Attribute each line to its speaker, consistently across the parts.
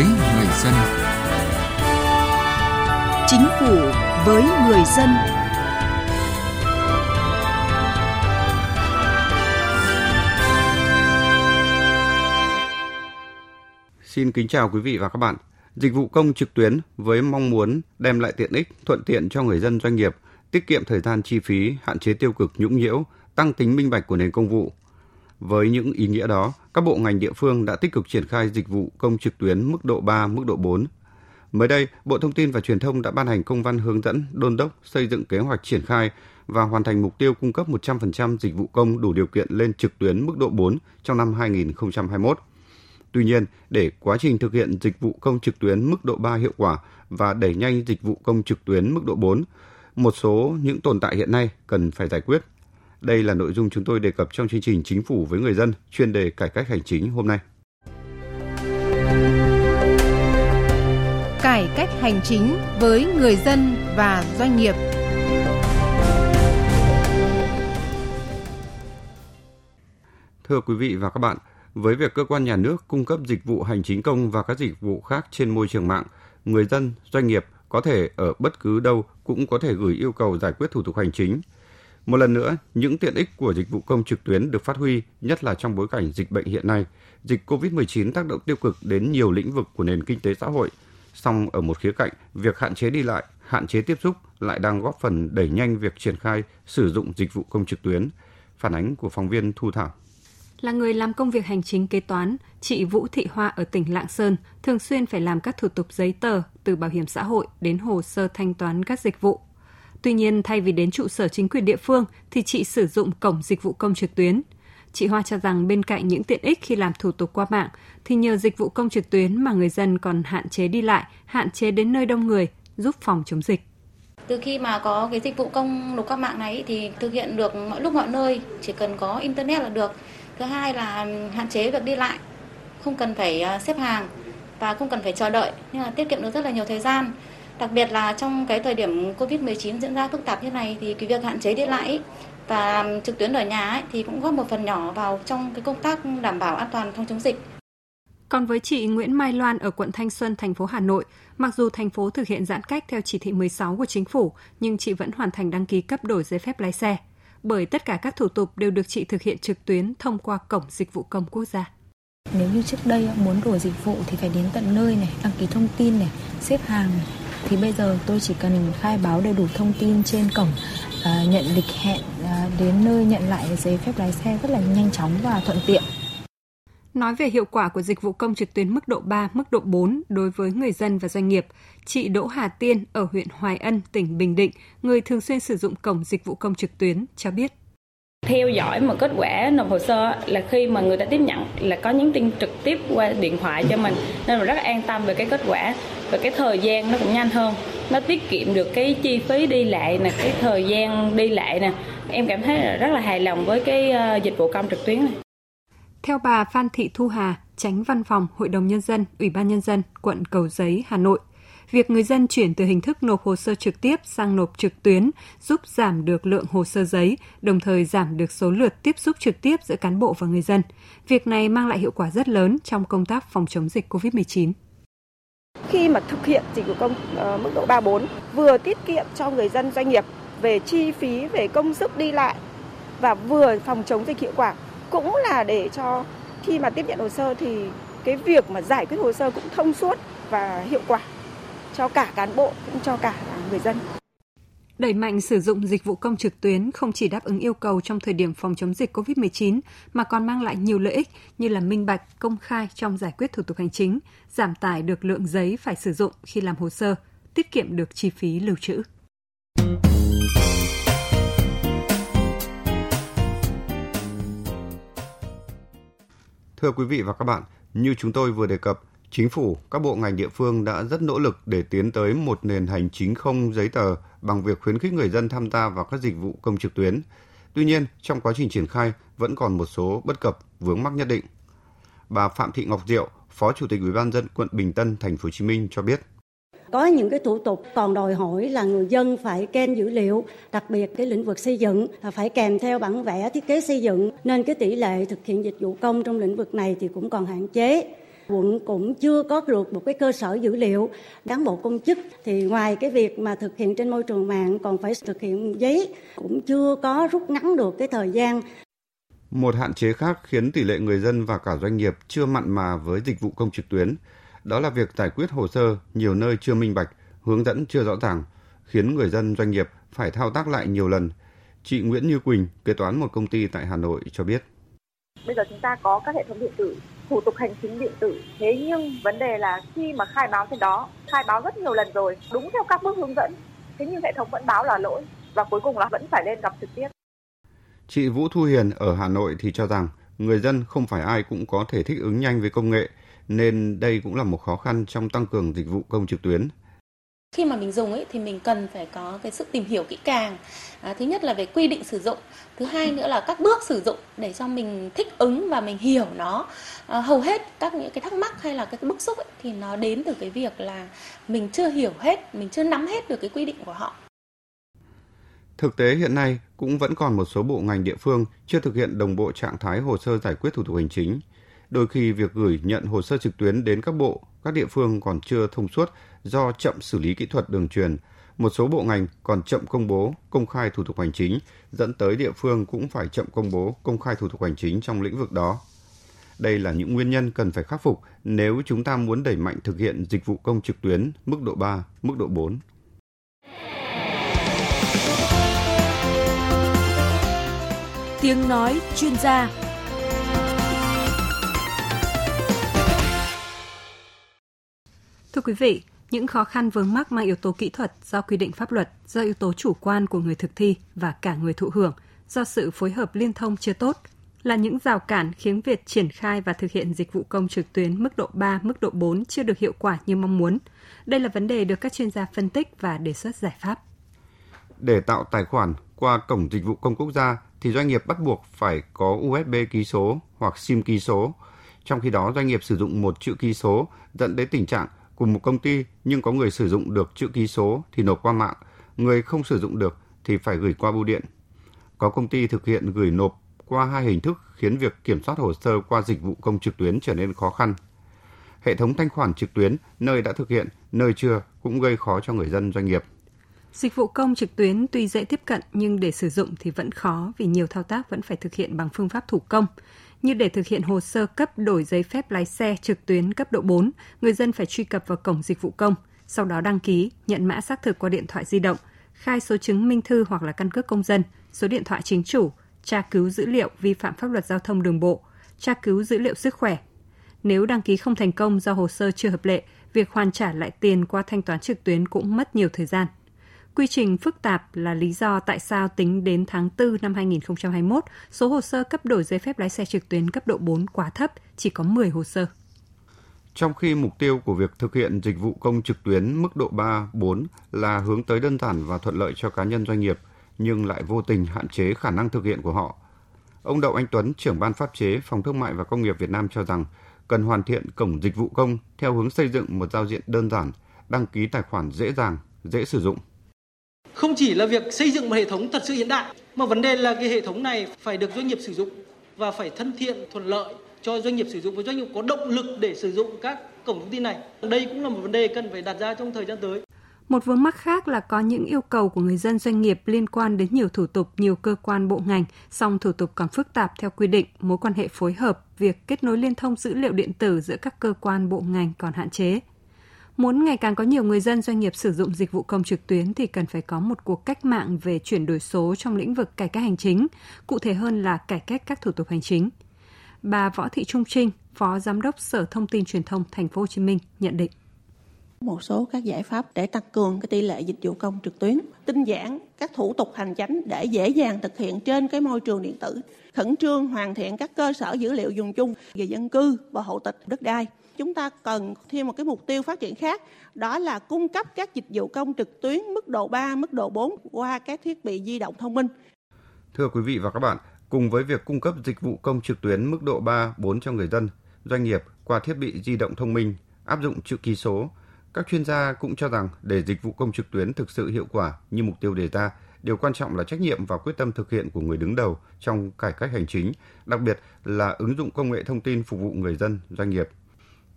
Speaker 1: với người dân.
Speaker 2: Chính phủ với người dân.
Speaker 3: Xin kính chào quý vị và các bạn. Dịch vụ công trực tuyến với mong muốn đem lại tiện ích, thuận tiện cho người dân doanh nghiệp, tiết kiệm thời gian chi phí, hạn chế tiêu cực nhũng nhiễu, tăng tính minh bạch của nền công vụ. Với những ý nghĩa đó, các bộ ngành địa phương đã tích cực triển khai dịch vụ công trực tuyến mức độ 3, mức độ 4. Mới đây, Bộ Thông tin và Truyền thông đã ban hành công văn hướng dẫn đôn đốc xây dựng kế hoạch triển khai và hoàn thành mục tiêu cung cấp 100% dịch vụ công đủ điều kiện lên trực tuyến mức độ 4 trong năm 2021. Tuy nhiên, để quá trình thực hiện dịch vụ công trực tuyến mức độ 3 hiệu quả và đẩy nhanh dịch vụ công trực tuyến mức độ 4, một số những tồn tại hiện nay cần phải giải quyết. Đây là nội dung chúng tôi đề cập trong chương trình Chính phủ với người dân chuyên đề cải cách hành chính hôm nay.
Speaker 2: Cải cách hành chính với người dân và doanh nghiệp.
Speaker 3: Thưa quý vị và các bạn, với việc cơ quan nhà nước cung cấp dịch vụ hành chính công và các dịch vụ khác trên môi trường mạng, người dân, doanh nghiệp có thể ở bất cứ đâu cũng có thể gửi yêu cầu giải quyết thủ tục hành chính. Một lần nữa, những tiện ích của dịch vụ công trực tuyến được phát huy, nhất là trong bối cảnh dịch bệnh hiện nay. Dịch COVID-19 tác động tiêu cực đến nhiều lĩnh vực của nền kinh tế xã hội. Song ở một khía cạnh, việc hạn chế đi lại, hạn chế tiếp xúc lại đang góp phần đẩy nhanh việc triển khai sử dụng dịch vụ công trực tuyến. Phản ánh của phóng viên Thu Thảo
Speaker 4: là người làm công việc hành chính kế toán, chị Vũ Thị Hoa ở tỉnh Lạng Sơn thường xuyên phải làm các thủ tục giấy tờ từ bảo hiểm xã hội đến hồ sơ thanh toán các dịch vụ. Tuy nhiên, thay vì đến trụ sở chính quyền địa phương thì chị sử dụng cổng dịch vụ công trực tuyến. Chị Hoa cho rằng bên cạnh những tiện ích khi làm thủ tục qua mạng thì nhờ dịch vụ công trực tuyến mà người dân còn hạn chế đi lại, hạn chế đến nơi đông người, giúp phòng chống dịch.
Speaker 5: Từ khi mà có cái dịch vụ công nộp qua mạng này thì thực hiện được mọi lúc mọi nơi, chỉ cần có internet là được thứ hai là hạn chế việc đi lại không cần phải à, xếp hàng và không cần phải chờ đợi nhưng là tiết kiệm được rất là nhiều thời gian đặc biệt là trong cái thời điểm Covid-19 diễn ra phức tạp như này thì cái việc hạn chế đi lại và trực tuyến ở nhà ấy, thì cũng góp một phần nhỏ vào trong cái công tác đảm bảo an toàn phòng chống dịch.
Speaker 4: Còn với chị Nguyễn Mai Loan ở quận Thanh Xuân, thành phố Hà Nội, mặc dù thành phố thực hiện giãn cách theo chỉ thị 16 của chính phủ, nhưng chị vẫn hoàn thành đăng ký cấp đổi giấy phép lái xe bởi tất cả các thủ tục đều được chị thực hiện trực tuyến thông qua cổng dịch vụ công quốc gia.
Speaker 6: Nếu như trước đây muốn đổi dịch vụ thì phải đến tận nơi này, đăng ký thông tin này, xếp hàng này. Thì bây giờ tôi chỉ cần khai báo đầy đủ thông tin trên cổng, à, nhận lịch hẹn à, đến nơi nhận lại giấy phép lái xe rất là nhanh chóng và thuận tiện.
Speaker 4: Nói về hiệu quả của dịch vụ công trực tuyến mức độ 3, mức độ 4 đối với người dân và doanh nghiệp, chị Đỗ Hà Tiên ở huyện Hoài Ân, tỉnh Bình Định, người thường xuyên sử dụng cổng dịch vụ công trực tuyến cho biết.
Speaker 7: Theo dõi một kết quả nộp hồ sơ là khi mà người ta tiếp nhận là có nhắn tin trực tiếp qua điện thoại cho mình nên là rất an tâm về cái kết quả và cái thời gian nó cũng nhanh hơn nó tiết kiệm được cái chi phí đi lại nè cái thời gian đi lại nè em cảm thấy là rất là hài lòng với cái ờ, dịch vụ công trực tuyến này
Speaker 4: theo bà Phan Thị Thu Hà, tránh văn phòng Hội đồng Nhân dân, Ủy ban Nhân dân, quận Cầu Giấy, Hà Nội, việc người dân chuyển từ hình thức nộp hồ sơ trực tiếp sang nộp trực tuyến giúp giảm được lượng hồ sơ giấy, đồng thời giảm được số lượt tiếp xúc trực tiếp giữa cán bộ và người dân. Việc này mang lại hiệu quả rất lớn trong công tác phòng chống dịch COVID-19.
Speaker 8: Khi mà thực hiện dịch vụ công ờ, mức độ 3 4 vừa tiết kiệm cho người dân doanh nghiệp về chi phí, về công sức đi lại và vừa phòng chống dịch hiệu quả, cũng là để cho khi mà tiếp nhận hồ sơ thì cái việc mà giải quyết hồ sơ cũng thông suốt và hiệu quả cho cả cán bộ cũng cho cả người dân.
Speaker 4: Đẩy mạnh sử dụng dịch vụ công trực tuyến không chỉ đáp ứng yêu cầu trong thời điểm phòng chống dịch COVID-19 mà còn mang lại nhiều lợi ích như là minh bạch, công khai trong giải quyết thủ tục hành chính, giảm tải được lượng giấy phải sử dụng khi làm hồ sơ, tiết kiệm được chi phí lưu trữ.
Speaker 3: Thưa quý vị và các bạn, như chúng tôi vừa đề cập, chính phủ, các bộ ngành địa phương đã rất nỗ lực để tiến tới một nền hành chính không giấy tờ bằng việc khuyến khích người dân tham gia vào các dịch vụ công trực tuyến. Tuy nhiên, trong quá trình triển khai vẫn còn một số bất cập, vướng mắc nhất định. Bà Phạm Thị Ngọc Diệu, Phó Chủ tịch Ủy ban dân quận Bình Tân, thành phố Hồ Chí Minh cho biết
Speaker 9: có những cái thủ tục còn đòi hỏi là người dân phải kèm dữ liệu, đặc biệt cái lĩnh vực xây dựng là phải kèm theo bản vẽ thiết kế xây dựng nên cái tỷ lệ thực hiện dịch vụ công trong lĩnh vực này thì cũng còn hạn chế quận cũng chưa có được một cái cơ sở dữ liệu cán bộ công chức thì ngoài cái việc mà thực hiện trên môi trường mạng còn phải thực hiện giấy cũng chưa có rút ngắn được cái thời gian
Speaker 3: một hạn chế khác khiến tỷ lệ người dân và cả doanh nghiệp chưa mặn mà với dịch vụ công trực tuyến, đó là việc giải quyết hồ sơ nhiều nơi chưa minh bạch, hướng dẫn chưa rõ ràng, khiến người dân doanh nghiệp phải thao tác lại nhiều lần. Chị Nguyễn Như Quỳnh, kế toán một công ty tại Hà Nội cho biết.
Speaker 1: Bây giờ chúng ta có các hệ thống điện tử, thủ tục hành chính điện tử. Thế nhưng vấn đề là khi mà khai báo trên đó, khai báo rất nhiều lần rồi, đúng theo các bước hướng dẫn. Thế nhưng hệ thống vẫn báo là lỗi và cuối cùng là vẫn phải lên gặp trực tiếp.
Speaker 3: Chị Vũ Thu Hiền ở Hà Nội thì cho rằng người dân không phải ai cũng có thể thích ứng nhanh với công nghệ, nên đây cũng là một khó khăn trong tăng cường dịch vụ công trực tuyến.
Speaker 5: Khi mà mình dùng ấy thì mình cần phải có cái sự tìm hiểu kỹ càng. À, thứ nhất là về quy định sử dụng, thứ hai nữa là các bước sử dụng để cho mình thích ứng và mình hiểu nó. À, hầu hết các những cái thắc mắc hay là cái bức xúc ấy, thì nó đến từ cái việc là mình chưa hiểu hết, mình chưa nắm hết được cái quy định của họ.
Speaker 3: Thực tế hiện nay cũng vẫn còn một số bộ ngành địa phương chưa thực hiện đồng bộ trạng thái hồ sơ giải quyết thủ tục hành chính. Đôi khi việc gửi nhận hồ sơ trực tuyến đến các bộ, các địa phương còn chưa thông suốt do chậm xử lý kỹ thuật đường truyền. Một số bộ ngành còn chậm công bố, công khai thủ tục hành chính, dẫn tới địa phương cũng phải chậm công bố, công khai thủ tục hành chính trong lĩnh vực đó. Đây là những nguyên nhân cần phải khắc phục nếu chúng ta muốn đẩy mạnh thực hiện dịch vụ công trực tuyến mức độ 3, mức độ 4.
Speaker 2: Tiếng nói chuyên gia
Speaker 4: Thưa quý vị, những khó khăn vướng mắc mang yếu tố kỹ thuật do quy định pháp luật, do yếu tố chủ quan của người thực thi và cả người thụ hưởng, do sự phối hợp liên thông chưa tốt, là những rào cản khiến việc triển khai và thực hiện dịch vụ công trực tuyến mức độ 3, mức độ 4 chưa được hiệu quả như mong muốn. Đây là vấn đề được các chuyên gia phân tích và đề xuất giải pháp.
Speaker 3: Để tạo tài khoản qua cổng dịch vụ công quốc gia thì doanh nghiệp bắt buộc phải có USB ký số hoặc SIM ký số. Trong khi đó doanh nghiệp sử dụng một chữ ký số dẫn đến tình trạng cùng một công ty nhưng có người sử dụng được chữ ký số thì nộp qua mạng, người không sử dụng được thì phải gửi qua bưu điện. Có công ty thực hiện gửi nộp qua hai hình thức khiến việc kiểm soát hồ sơ qua dịch vụ công trực tuyến trở nên khó khăn. Hệ thống thanh khoản trực tuyến nơi đã thực hiện, nơi chưa cũng gây khó cho người dân doanh nghiệp.
Speaker 4: Dịch vụ công trực tuyến tuy dễ tiếp cận nhưng để sử dụng thì vẫn khó vì nhiều thao tác vẫn phải thực hiện bằng phương pháp thủ công. Như để thực hiện hồ sơ cấp đổi giấy phép lái xe trực tuyến cấp độ 4, người dân phải truy cập vào cổng dịch vụ công, sau đó đăng ký, nhận mã xác thực qua điện thoại di động, khai số chứng minh thư hoặc là căn cước công dân, số điện thoại chính chủ, tra cứu dữ liệu vi phạm pháp luật giao thông đường bộ, tra cứu dữ liệu sức khỏe. Nếu đăng ký không thành công do hồ sơ chưa hợp lệ, việc hoàn trả lại tiền qua thanh toán trực tuyến cũng mất nhiều thời gian. Quy trình phức tạp là lý do tại sao tính đến tháng 4 năm 2021, số hồ sơ cấp đổi giấy phép lái xe trực tuyến cấp độ 4 quá thấp, chỉ có 10 hồ sơ.
Speaker 3: Trong khi mục tiêu của việc thực hiện dịch vụ công trực tuyến mức độ 3, 4 là hướng tới đơn giản và thuận lợi cho cá nhân doanh nghiệp, nhưng lại vô tình hạn chế khả năng thực hiện của họ. Ông Đậu Anh Tuấn, trưởng ban pháp chế Phòng Thương mại và Công nghiệp Việt Nam cho rằng cần hoàn thiện cổng dịch vụ công theo hướng xây dựng một giao diện đơn giản, đăng ký tài khoản dễ dàng, dễ sử dụng
Speaker 10: không chỉ là việc xây dựng một hệ thống thật sự hiện đại mà vấn đề là cái hệ thống này phải được doanh nghiệp sử dụng và phải thân thiện thuận lợi cho doanh nghiệp sử dụng và doanh nghiệp có động lực để sử dụng các cổng thông tin này. Đây cũng là một vấn đề cần phải đặt ra trong thời gian tới.
Speaker 4: Một vướng mắc khác là có những yêu cầu của người dân doanh nghiệp liên quan đến nhiều thủ tục, nhiều cơ quan bộ ngành, song thủ tục còn phức tạp theo quy định, mối quan hệ phối hợp, việc kết nối liên thông dữ liệu điện tử giữa các cơ quan bộ ngành còn hạn chế. Muốn ngày càng có nhiều người dân doanh nghiệp sử dụng dịch vụ công trực tuyến thì cần phải có một cuộc cách mạng về chuyển đổi số trong lĩnh vực cải cách hành chính, cụ thể hơn là cải cách các thủ tục hành chính. Bà Võ Thị Trung Trinh, Phó Giám đốc Sở Thông tin Truyền thông Thành phố Hồ Chí Minh nhận định
Speaker 11: một số các giải pháp để tăng cường cái tỷ lệ dịch vụ công trực tuyến, tinh giản các thủ tục hành chính để dễ dàng thực hiện trên cái môi trường điện tử, khẩn trương hoàn thiện các cơ sở dữ liệu dùng chung về dân cư và hộ tịch đất đai chúng ta cần thêm một cái mục tiêu phát triển khác, đó là cung cấp các dịch vụ công trực tuyến mức độ 3, mức độ 4 qua các thiết bị di động thông minh.
Speaker 3: Thưa quý vị và các bạn, cùng với việc cung cấp dịch vụ công trực tuyến mức độ 3, 4 cho người dân, doanh nghiệp qua thiết bị di động thông minh, áp dụng chữ ký số, các chuyên gia cũng cho rằng để dịch vụ công trực tuyến thực sự hiệu quả như mục tiêu đề ra, điều quan trọng là trách nhiệm và quyết tâm thực hiện của người đứng đầu trong cải cách hành chính, đặc biệt là ứng dụng công nghệ thông tin phục vụ người dân, doanh nghiệp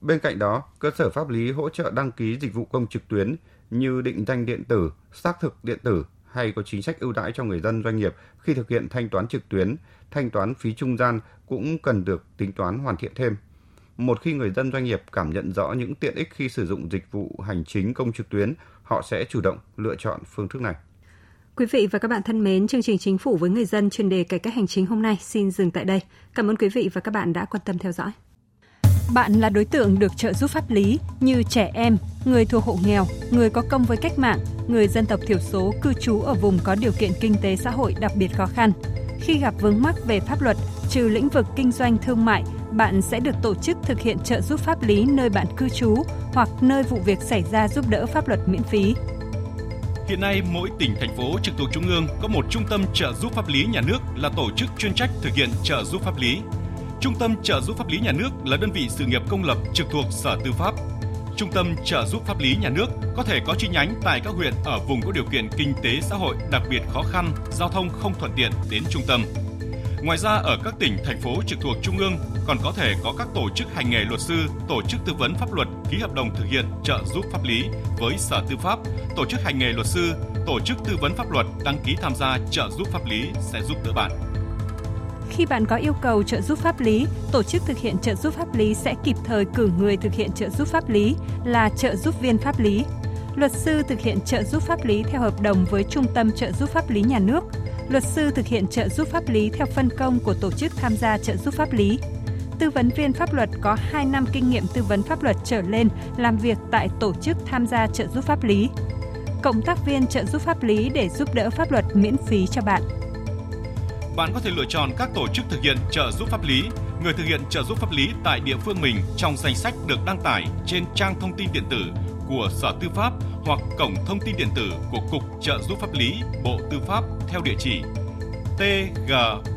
Speaker 3: Bên cạnh đó, cơ sở pháp lý hỗ trợ đăng ký dịch vụ công trực tuyến như định danh điện tử, xác thực điện tử hay có chính sách ưu đãi cho người dân doanh nghiệp khi thực hiện thanh toán trực tuyến, thanh toán phí trung gian cũng cần được tính toán hoàn thiện thêm. Một khi người dân doanh nghiệp cảm nhận rõ những tiện ích khi sử dụng dịch vụ hành chính công trực tuyến, họ sẽ chủ động lựa chọn phương thức này.
Speaker 4: Quý vị và các bạn thân mến, chương trình Chính phủ với người dân chuyên đề cải cách hành chính hôm nay xin dừng tại đây. Cảm ơn quý vị và các bạn đã quan tâm theo dõi. Bạn là đối tượng được trợ giúp pháp lý như trẻ em, người thuộc hộ nghèo, người có công với cách mạng, người dân tộc thiểu số cư trú ở vùng có điều kiện kinh tế xã hội đặc biệt khó khăn. Khi gặp vướng mắc về pháp luật, trừ lĩnh vực kinh doanh thương mại, bạn sẽ được tổ chức thực hiện trợ giúp pháp lý nơi bạn cư trú hoặc nơi vụ việc xảy ra giúp đỡ pháp luật miễn phí.
Speaker 12: Hiện nay, mỗi tỉnh, thành phố trực thuộc Trung ương có một trung tâm trợ giúp pháp lý nhà nước là tổ chức chuyên trách thực hiện trợ giúp pháp lý. Trung tâm trợ giúp pháp lý nhà nước là đơn vị sự nghiệp công lập trực thuộc Sở Tư pháp. Trung tâm trợ giúp pháp lý nhà nước có thể có chi nhánh tại các huyện ở vùng có điều kiện kinh tế xã hội đặc biệt khó khăn, giao thông không thuận tiện đến trung tâm. Ngoài ra ở các tỉnh, thành phố trực thuộc Trung ương còn có thể có các tổ chức hành nghề luật sư, tổ chức tư vấn pháp luật ký hợp đồng thực hiện trợ giúp pháp lý với Sở Tư pháp, tổ chức hành nghề luật sư, tổ chức tư vấn pháp luật đăng ký tham gia trợ giúp pháp lý sẽ giúp đỡ bạn.
Speaker 4: Khi bạn có yêu cầu trợ giúp pháp lý, tổ chức thực hiện trợ giúp pháp lý sẽ kịp thời cử người thực hiện trợ giúp pháp lý là trợ giúp viên pháp lý. Luật sư thực hiện trợ giúp pháp lý theo hợp đồng với Trung tâm trợ giúp pháp lý nhà nước. Luật sư thực hiện trợ giúp pháp lý theo phân công của tổ chức tham gia trợ giúp pháp lý. Tư vấn viên pháp luật có 2 năm kinh nghiệm tư vấn pháp luật trở lên làm việc tại tổ chức tham gia trợ giúp pháp lý. Cộng tác viên trợ giúp pháp lý để giúp đỡ pháp luật miễn phí cho bạn
Speaker 12: bạn có thể lựa chọn các tổ chức thực hiện trợ giúp pháp lý, người thực hiện trợ giúp pháp lý tại địa phương mình trong danh sách được đăng tải trên trang thông tin điện tử của Sở Tư pháp hoặc cổng thông tin điện tử của Cục Trợ giúp pháp lý Bộ Tư pháp theo địa chỉ tgpl.moz.gov.vn.